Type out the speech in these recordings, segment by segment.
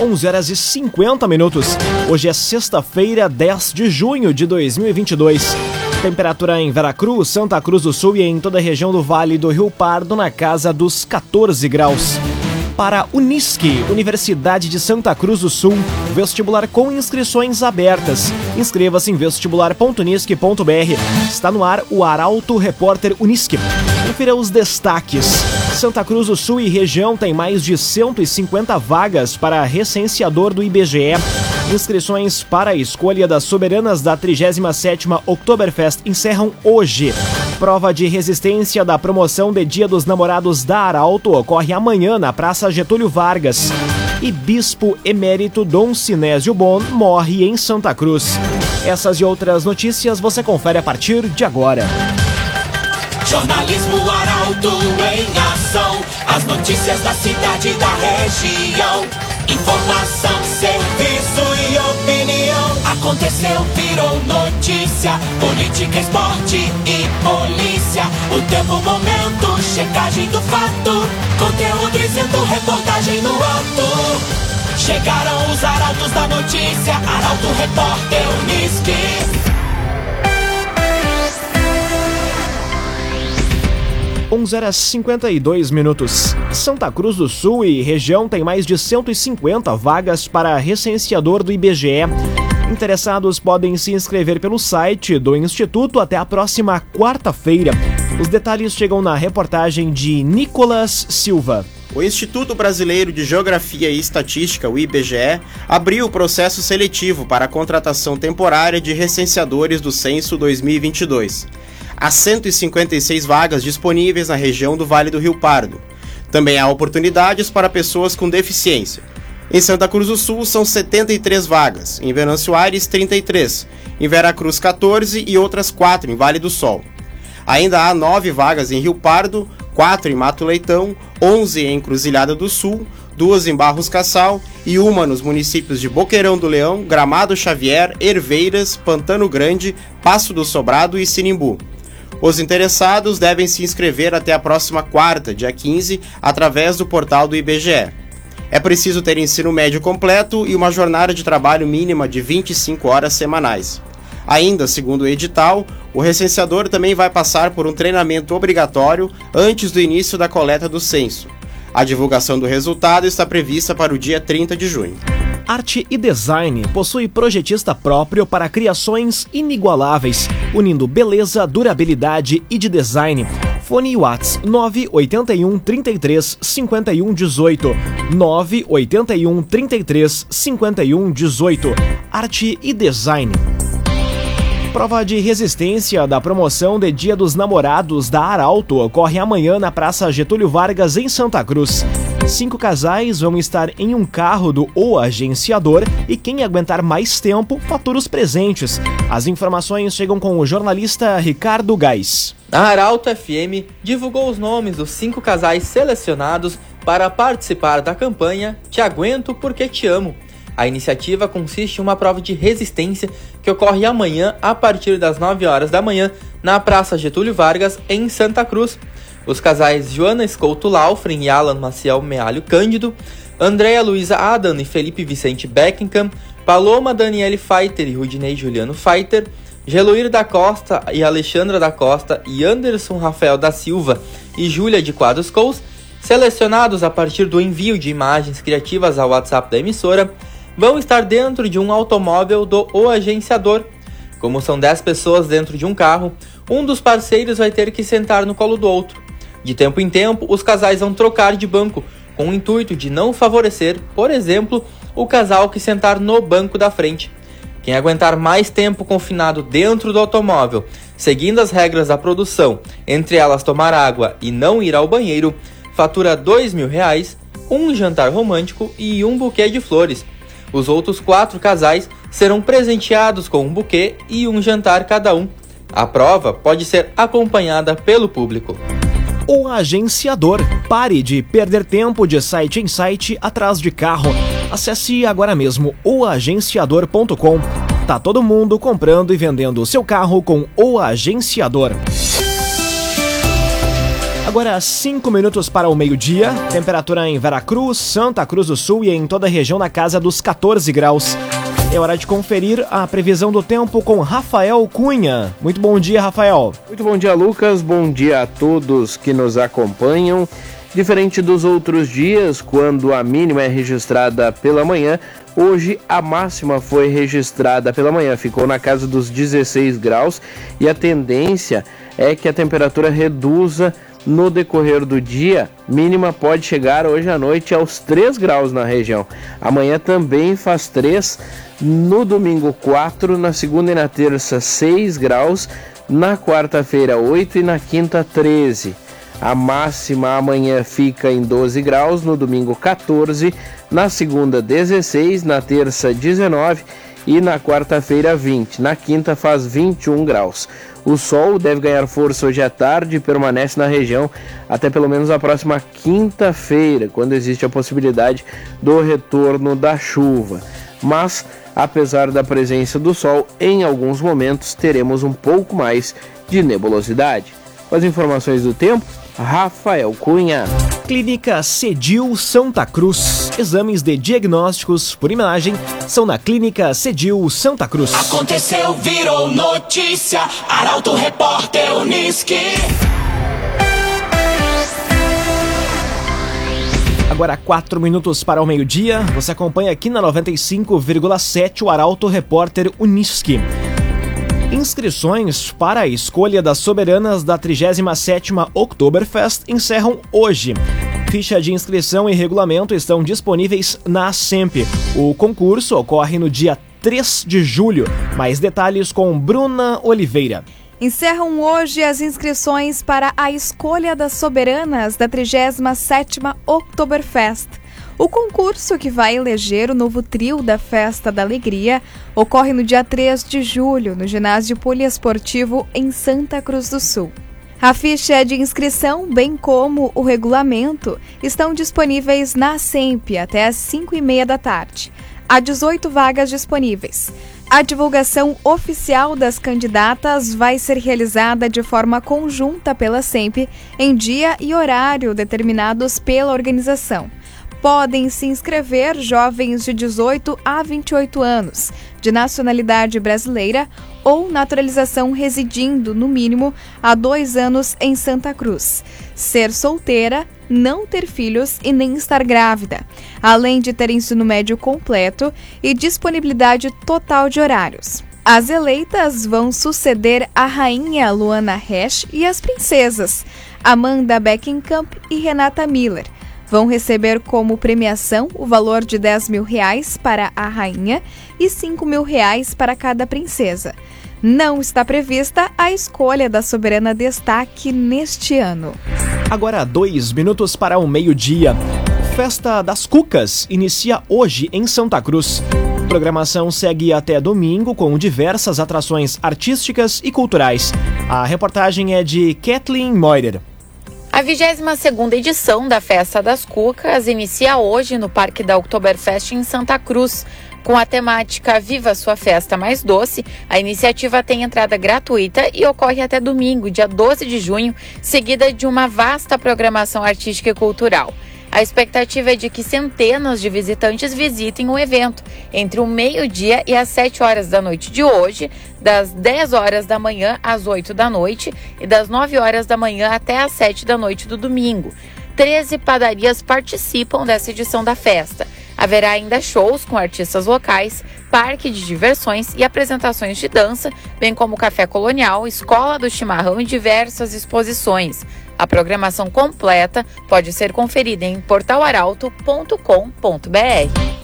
11 horas e 50 minutos. Hoje é sexta-feira, 10 de junho de 2022. Temperatura em Veracruz, Santa Cruz do Sul e em toda a região do Vale do Rio Pardo na casa dos 14 graus. Para Unisque, Universidade de Santa Cruz do Sul, vestibular com inscrições abertas. Inscreva-se em vestibular.unisque.br. Está no ar o Arauto Repórter Unisque. Confira os destaques. Santa Cruz do Sul e região tem mais de 150 vagas para recenseador do IBGE. Inscrições para a escolha das soberanas da 37ª Oktoberfest encerram hoje. Prova de resistência da promoção de Dia dos Namorados da Arauto ocorre amanhã na Praça Getúlio Vargas. E Bispo Emérito Dom Sinésio Bon morre em Santa Cruz. Essas e outras notícias você confere a partir de agora. Jornalismo Arauto em ação. As notícias da cidade e da região. Informação, serviço e opinião. Aconteceu, virou notícia. Política, esporte e polícia. O tempo, momento, checagem do fato. Conteúdo dizendo, reportagem no ato. Chegaram os arautos da notícia. Arauto, repórter, Unisque. 11 horas 52 minutos. Santa Cruz do Sul e região tem mais de 150 vagas para recenseador do IBGE. Interessados podem se inscrever pelo site do Instituto até a próxima quarta-feira. Os detalhes chegam na reportagem de Nicolas Silva. O Instituto Brasileiro de Geografia e Estatística, o IBGE, abriu o processo seletivo para a contratação temporária de recenseadores do Censo 2022. Há 156 vagas disponíveis na região do Vale do Rio Pardo. Também há oportunidades para pessoas com deficiência. Em Santa Cruz do Sul são 73 vagas, em Venâncio Aires 33, em Veracruz 14 e outras 4 em Vale do Sol. Ainda há 9 vagas em Rio Pardo, 4 em Mato Leitão, 11 em Cruzilhada do Sul, duas em Barros Cassal e uma nos municípios de Boqueirão do Leão, Gramado Xavier, Herveiras, Pantano Grande, Passo do Sobrado e Sinimbu. Os interessados devem se inscrever até a próxima quarta, dia 15, através do portal do IBGE. É preciso ter ensino médio completo e uma jornada de trabalho mínima de 25 horas semanais. Ainda, segundo o edital, o recenseador também vai passar por um treinamento obrigatório antes do início da coleta do censo. A divulgação do resultado está prevista para o dia 30 de junho. Arte e Design possui projetista próprio para criações inigualáveis, unindo beleza, durabilidade e de design. Fone Whats 981 33 51 18 981 33 51 18 Arte e Design Prova de resistência da promoção de Dia dos Namorados da Arauto ocorre amanhã na Praça Getúlio Vargas, em Santa Cruz. Cinco casais vão estar em um carro do O Agenciador e quem aguentar mais tempo fatura os presentes. As informações chegam com o jornalista Ricardo Gás. A Arauto FM divulgou os nomes dos cinco casais selecionados para participar da campanha Te Aguento Porque Te Amo. A iniciativa consiste em uma prova de resistência que ocorre amanhã a partir das 9 horas da manhã na Praça Getúlio Vargas, em Santa Cruz. Os casais Joana Escolto Laufren e Alan Maciel Mealho Cândido, Andréa Luiza Adam e Felipe Vicente Beckenham, Paloma Daniele Feiter e Rudinei Juliano Feiter, Geloir da Costa e Alexandra da Costa e Anderson Rafael da Silva e Júlia de Quadros Cous, selecionados a partir do envio de imagens criativas ao WhatsApp da emissora, vão estar dentro de um automóvel do O Agenciador. Como são 10 pessoas dentro de um carro, um dos parceiros vai ter que sentar no colo do outro. De tempo em tempo, os casais vão trocar de banco, com o intuito de não favorecer, por exemplo, o casal que sentar no banco da frente. Quem aguentar mais tempo confinado dentro do automóvel, seguindo as regras da produção, entre elas tomar água e não ir ao banheiro, fatura dois mil reais, um jantar romântico e um buquê de flores. Os outros quatro casais serão presenteados com um buquê e um jantar cada um. A prova pode ser acompanhada pelo público. O agenciador. Pare de perder tempo de site em site atrás de carro. Acesse agora mesmo oagenciador.com. Tá todo mundo comprando e vendendo seu carro com o agenciador. Agora, 5 minutos para o meio-dia. Temperatura em Veracruz, Santa Cruz do Sul e em toda a região na casa dos 14 graus. É hora de conferir a previsão do tempo com Rafael Cunha. Muito bom dia, Rafael. Muito bom dia, Lucas. Bom dia a todos que nos acompanham. Diferente dos outros dias, quando a mínima é registrada pela manhã, hoje a máxima foi registrada pela manhã, ficou na casa dos 16 graus e a tendência é que a temperatura reduza no decorrer do dia. Mínima pode chegar hoje à noite aos 3 graus na região. Amanhã também faz 3 no domingo 4, na segunda e na terça 6 graus, na quarta-feira 8 e na quinta 13. A máxima amanhã fica em 12 graus, no domingo 14, na segunda 16, na terça 19 e na quarta-feira 20. Na quinta faz 21 graus. O sol deve ganhar força hoje à tarde e permanece na região até pelo menos a próxima quinta-feira, quando existe a possibilidade do retorno da chuva. Mas apesar da presença do Sol, em alguns momentos teremos um pouco mais de nebulosidade. Com as informações do tempo, Rafael Cunha. Clínica Cedil Santa Cruz. Exames de diagnósticos por imagem são na Clínica Cedil Santa Cruz. Aconteceu, virou notícia. Arauto Repórter Uniski. Agora, 4 minutos para o meio-dia. Você acompanha aqui na 95,7 o Arauto Repórter Uniski. Inscrições para a escolha das soberanas da 37ª Oktoberfest encerram hoje. Ficha de inscrição e regulamento estão disponíveis na SEMP. O concurso ocorre no dia 3 de julho. Mais detalhes com Bruna Oliveira. Encerram hoje as inscrições para a escolha das soberanas da 37ª Oktoberfest. O concurso que vai eleger o novo trio da Festa da Alegria ocorre no dia 3 de julho, no ginásio poliesportivo em Santa Cruz do Sul. A ficha de inscrição, bem como o regulamento, estão disponíveis na SEMP até às 5 e meia da tarde. Há 18 vagas disponíveis. A divulgação oficial das candidatas vai ser realizada de forma conjunta pela SEMP em dia e horário determinados pela organização. Podem se inscrever jovens de 18 a 28 anos, de nacionalidade brasileira ou naturalização residindo, no mínimo, há dois anos em Santa Cruz. Ser solteira, não ter filhos e nem estar grávida, além de ter ensino médio completo e disponibilidade total de horários. As eleitas vão suceder a rainha Luana Hesch e as princesas Amanda Beckenkamp e Renata Miller. Vão receber como premiação o valor de 10 mil reais para a rainha e 5 mil reais para cada princesa. Não está prevista a escolha da soberana destaque neste ano. Agora, dois minutos para o meio-dia. Festa das Cucas inicia hoje em Santa Cruz. Programação segue até domingo com diversas atrações artísticas e culturais. A reportagem é de Kathleen Moider. A 22ª edição da Festa das Cucas inicia hoje no Parque da Oktoberfest em Santa Cruz. Com a temática Viva Sua Festa Mais Doce, a iniciativa tem entrada gratuita e ocorre até domingo, dia 12 de junho, seguida de uma vasta programação artística e cultural. A expectativa é de que centenas de visitantes visitem o evento entre o meio-dia e as 7 horas da noite de hoje, das 10 horas da manhã às 8 da noite e das 9 horas da manhã até às 7 da noite do domingo. 13 padarias participam dessa edição da festa. Haverá ainda shows com artistas locais, parque de diversões e apresentações de dança, bem como café colonial, escola do chimarrão e diversas exposições. A programação completa pode ser conferida em portalaralto.com.br.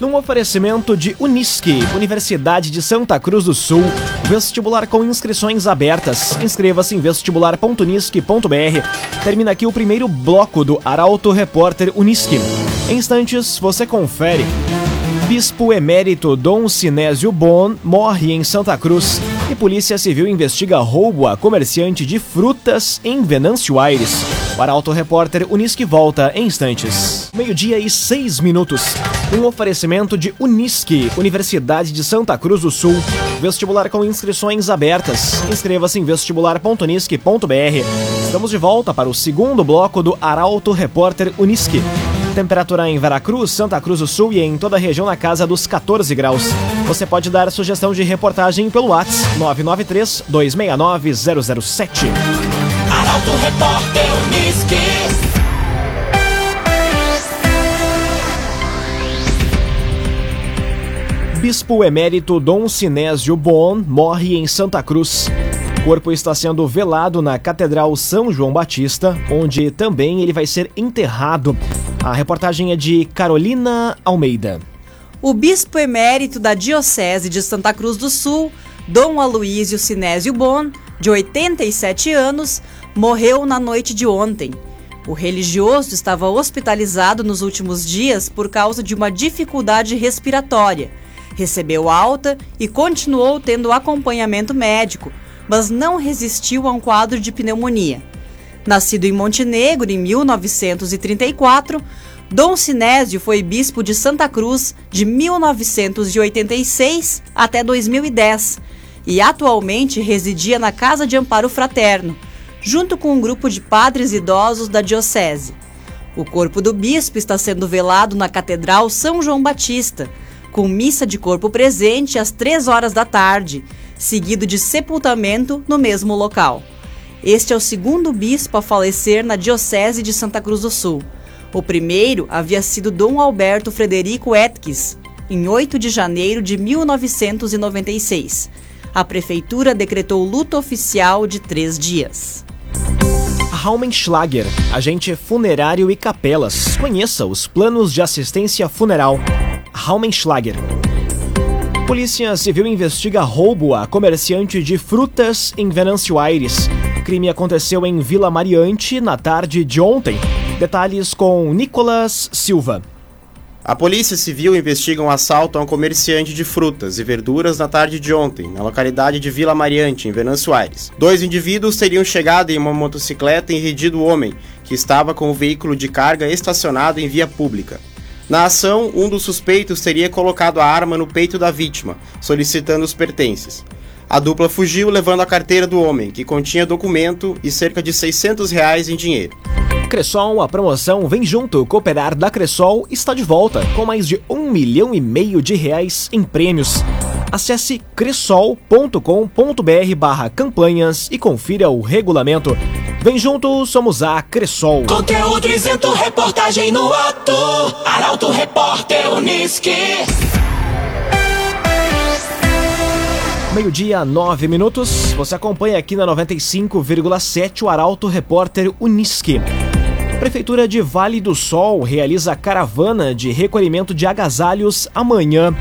Num oferecimento de Unisque, Universidade de Santa Cruz do Sul, vestibular com inscrições abertas. Inscreva-se em vestibular.unisque.br. Termina aqui o primeiro bloco do Arauto Repórter Unisque. Em instantes, você confere. Bispo emérito Dom Sinésio Bon morre em Santa Cruz e Polícia Civil investiga roubo a comerciante de frutas em Venâncio Aires. O Arauto Repórter Unisque volta em instantes. Meio-dia e seis minutos. Um oferecimento de Unisque, Universidade de Santa Cruz do Sul. Vestibular com inscrições abertas. Inscreva-se em vestibular.unisque.br. Estamos de volta para o segundo bloco do Arauto Repórter Uniski. Temperatura em Veracruz, Santa Cruz do Sul e em toda a região na casa dos 14 graus. Você pode dar sugestão de reportagem pelo WhatsApp 993 269 007. Arauto Repórter Uniski. Bispo emérito Dom Sinésio Bon morre em Santa Cruz. Corpo está sendo velado na Catedral São João Batista, onde também ele vai ser enterrado. A reportagem é de Carolina Almeida. O bispo emérito da Diocese de Santa Cruz do Sul, Dom Aloísio Sinésio Bon, de 87 anos, morreu na noite de ontem. O religioso estava hospitalizado nos últimos dias por causa de uma dificuldade respiratória. Recebeu alta e continuou tendo acompanhamento médico, mas não resistiu a um quadro de pneumonia. Nascido em Montenegro em 1934, Dom Sinésio foi bispo de Santa Cruz de 1986 até 2010 e atualmente residia na Casa de Amparo Fraterno, junto com um grupo de padres idosos da Diocese. O corpo do bispo está sendo velado na Catedral São João Batista, com missa de corpo presente às 3 horas da tarde, seguido de sepultamento no mesmo local. Este é o segundo bispo a falecer na Diocese de Santa Cruz do Sul. O primeiro havia sido Dom Alberto Frederico Etkes, em 8 de janeiro de 1996. A prefeitura decretou luto oficial de três dias. Raumenschlager, agente funerário e capelas. Conheça os planos de assistência funeral. Raumenschlager. Polícia Civil investiga roubo a comerciante de frutas em Venâncio Aires. crime aconteceu em Vila Mariante na tarde de ontem. Detalhes com Nicolas Silva. A Polícia Civil investiga um assalto a um comerciante de frutas e verduras na tarde de ontem, na localidade de Vila Mariante, em Venâncio Aires. Dois indivíduos teriam chegado em uma motocicleta e rendido o homem, que estava com o veículo de carga estacionado em via pública. Na ação, um dos suspeitos teria colocado a arma no peito da vítima, solicitando os pertences. A dupla fugiu levando a carteira do homem, que continha documento e cerca de 600 reais em dinheiro. Cressol, a promoção Vem Junto Cooperar da Cressol está de volta com mais de um milhão e meio de reais em prêmios. Acesse cressol.com.br barra campanhas e confira o regulamento. Vem junto, somos a Cressol. Conteúdo isento, reportagem no ato. Arauto Repórter Uniski. Meio-dia, nove minutos. Você acompanha aqui na 95,7 o Arauto Repórter Uniski. Prefeitura de Vale do Sol realiza caravana de recolhimento de agasalhos amanhã.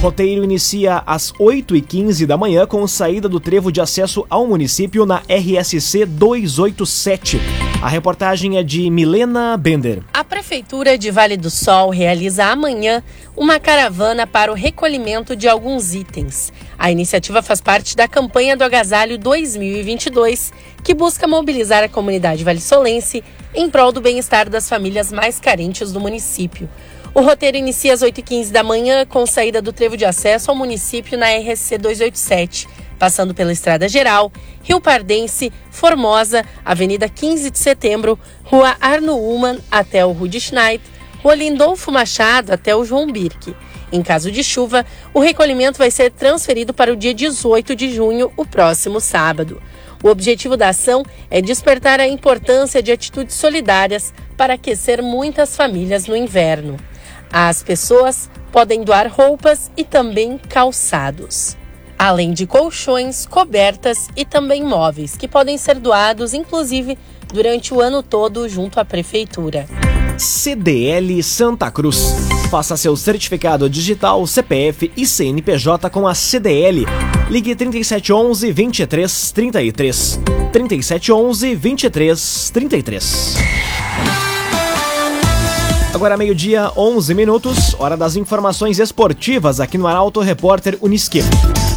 Roteiro inicia às 8h15 da manhã com saída do trevo de acesso ao município na RSC 287. A reportagem é de Milena Bender. A Prefeitura de Vale do Sol realiza amanhã uma caravana para o recolhimento de alguns itens. A iniciativa faz parte da campanha do Agasalho 2022, que busca mobilizar a comunidade valissolense em prol do bem-estar das famílias mais carentes do município. O roteiro inicia às 8h15 da manhã, com saída do trevo de acesso ao município na RSC 287, passando pela Estrada Geral, Rio Pardense, Formosa, Avenida 15 de Setembro, Rua Arno Uman até o Rude Schneid, Rua Lindolfo Machado até o João Birque. Em caso de chuva, o recolhimento vai ser transferido para o dia 18 de junho, o próximo sábado. O objetivo da ação é despertar a importância de atitudes solidárias para aquecer muitas famílias no inverno. As pessoas podem doar roupas e também calçados, além de colchões, cobertas e também móveis, que podem ser doados, inclusive, durante o ano todo junto à Prefeitura. CDL Santa Cruz. Faça seu certificado digital, CPF e CNPJ com a CDL. Ligue 3711 2333. 3711 2333. Agora meio-dia, 11 minutos, hora das informações esportivas aqui no Arauto Repórter Uniski.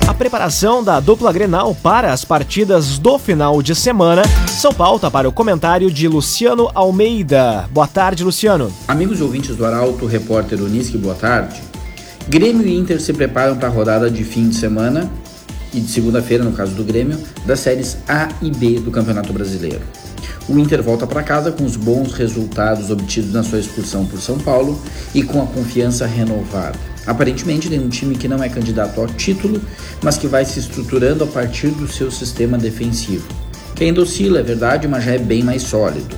A preparação da dupla Grenal para as partidas do final de semana são pauta para o comentário de Luciano Almeida. Boa tarde, Luciano. Amigos e ouvintes do Arauto Repórter Uniski, boa tarde. Grêmio e Inter se preparam para a rodada de fim de semana e de segunda-feira, no caso do Grêmio, das séries A e B do Campeonato Brasileiro. O Inter volta para casa com os bons resultados obtidos na sua excursão por São Paulo e com a confiança renovada. Aparentemente tem um time que não é candidato ao título, mas que vai se estruturando a partir do seu sistema defensivo. Que ainda oscila, é verdade, mas já é bem mais sólido.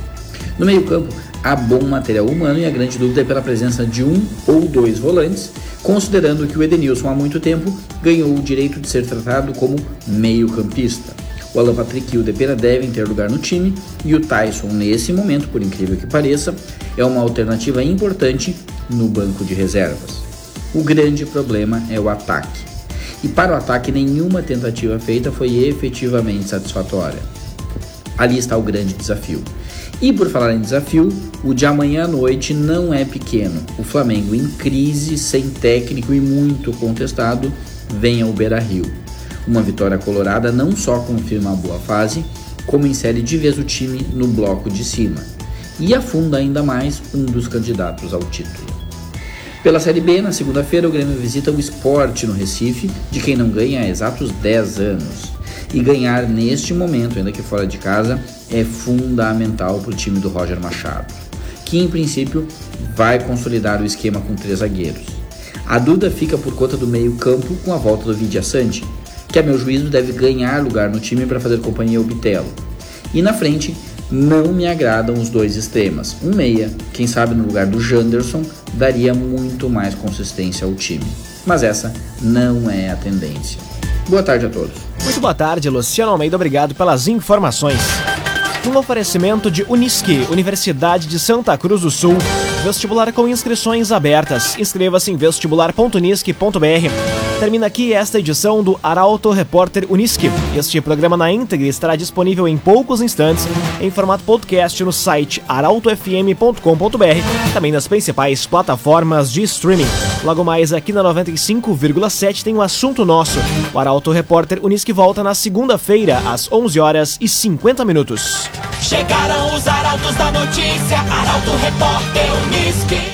No meio-campo, há bom material humano e a grande dúvida é pela presença de um ou dois volantes, considerando que o Edenilson há muito tempo ganhou o direito de ser tratado como meio-campista. O Alan Patrick e o Depena devem ter lugar no time e o Tyson, nesse momento, por incrível que pareça, é uma alternativa importante no banco de reservas. O grande problema é o ataque. E para o ataque, nenhuma tentativa feita foi efetivamente satisfatória. Ali está o grande desafio. E por falar em desafio, o de amanhã à noite não é pequeno. O Flamengo em crise, sem técnico e muito contestado, vem ao Beira Rio. Uma vitória colorada não só confirma a boa fase, como insere de vez o time no bloco de cima e afunda ainda mais um dos candidatos ao título. Pela Série B, na segunda-feira, o Grêmio visita o Esporte no Recife, de quem não ganha há exatos 10 anos. E ganhar neste momento, ainda que fora de casa, é fundamental para o time do Roger Machado, que em princípio vai consolidar o esquema com três zagueiros. A dúvida fica por conta do meio-campo com a volta do Vidia Sante, que a meu juízo deve ganhar lugar no time para fazer companhia ao Bitelo. E na frente, não me agradam os dois extremas. Um meia, quem sabe no lugar do Janderson, daria muito mais consistência ao time. Mas essa não é a tendência. Boa tarde a todos. Muito boa tarde, Luciano Almeida. Obrigado pelas informações. Um oferecimento de Unisque, Universidade de Santa Cruz do Sul. Vestibular com inscrições abertas. Inscreva-se em vestibular.unisque.br. Termina aqui esta edição do Arauto Repórter Unisque. Este programa na íntegra estará disponível em poucos instantes em formato podcast no site arautofm.com.br, também nas principais plataformas de streaming. Logo mais aqui na 95,7 tem um assunto nosso. O Arauto Repórter Unisque volta na segunda-feira às 11 horas e 50 minutos. Chegaram os arautos da notícia, Arauto Repórter Unisque.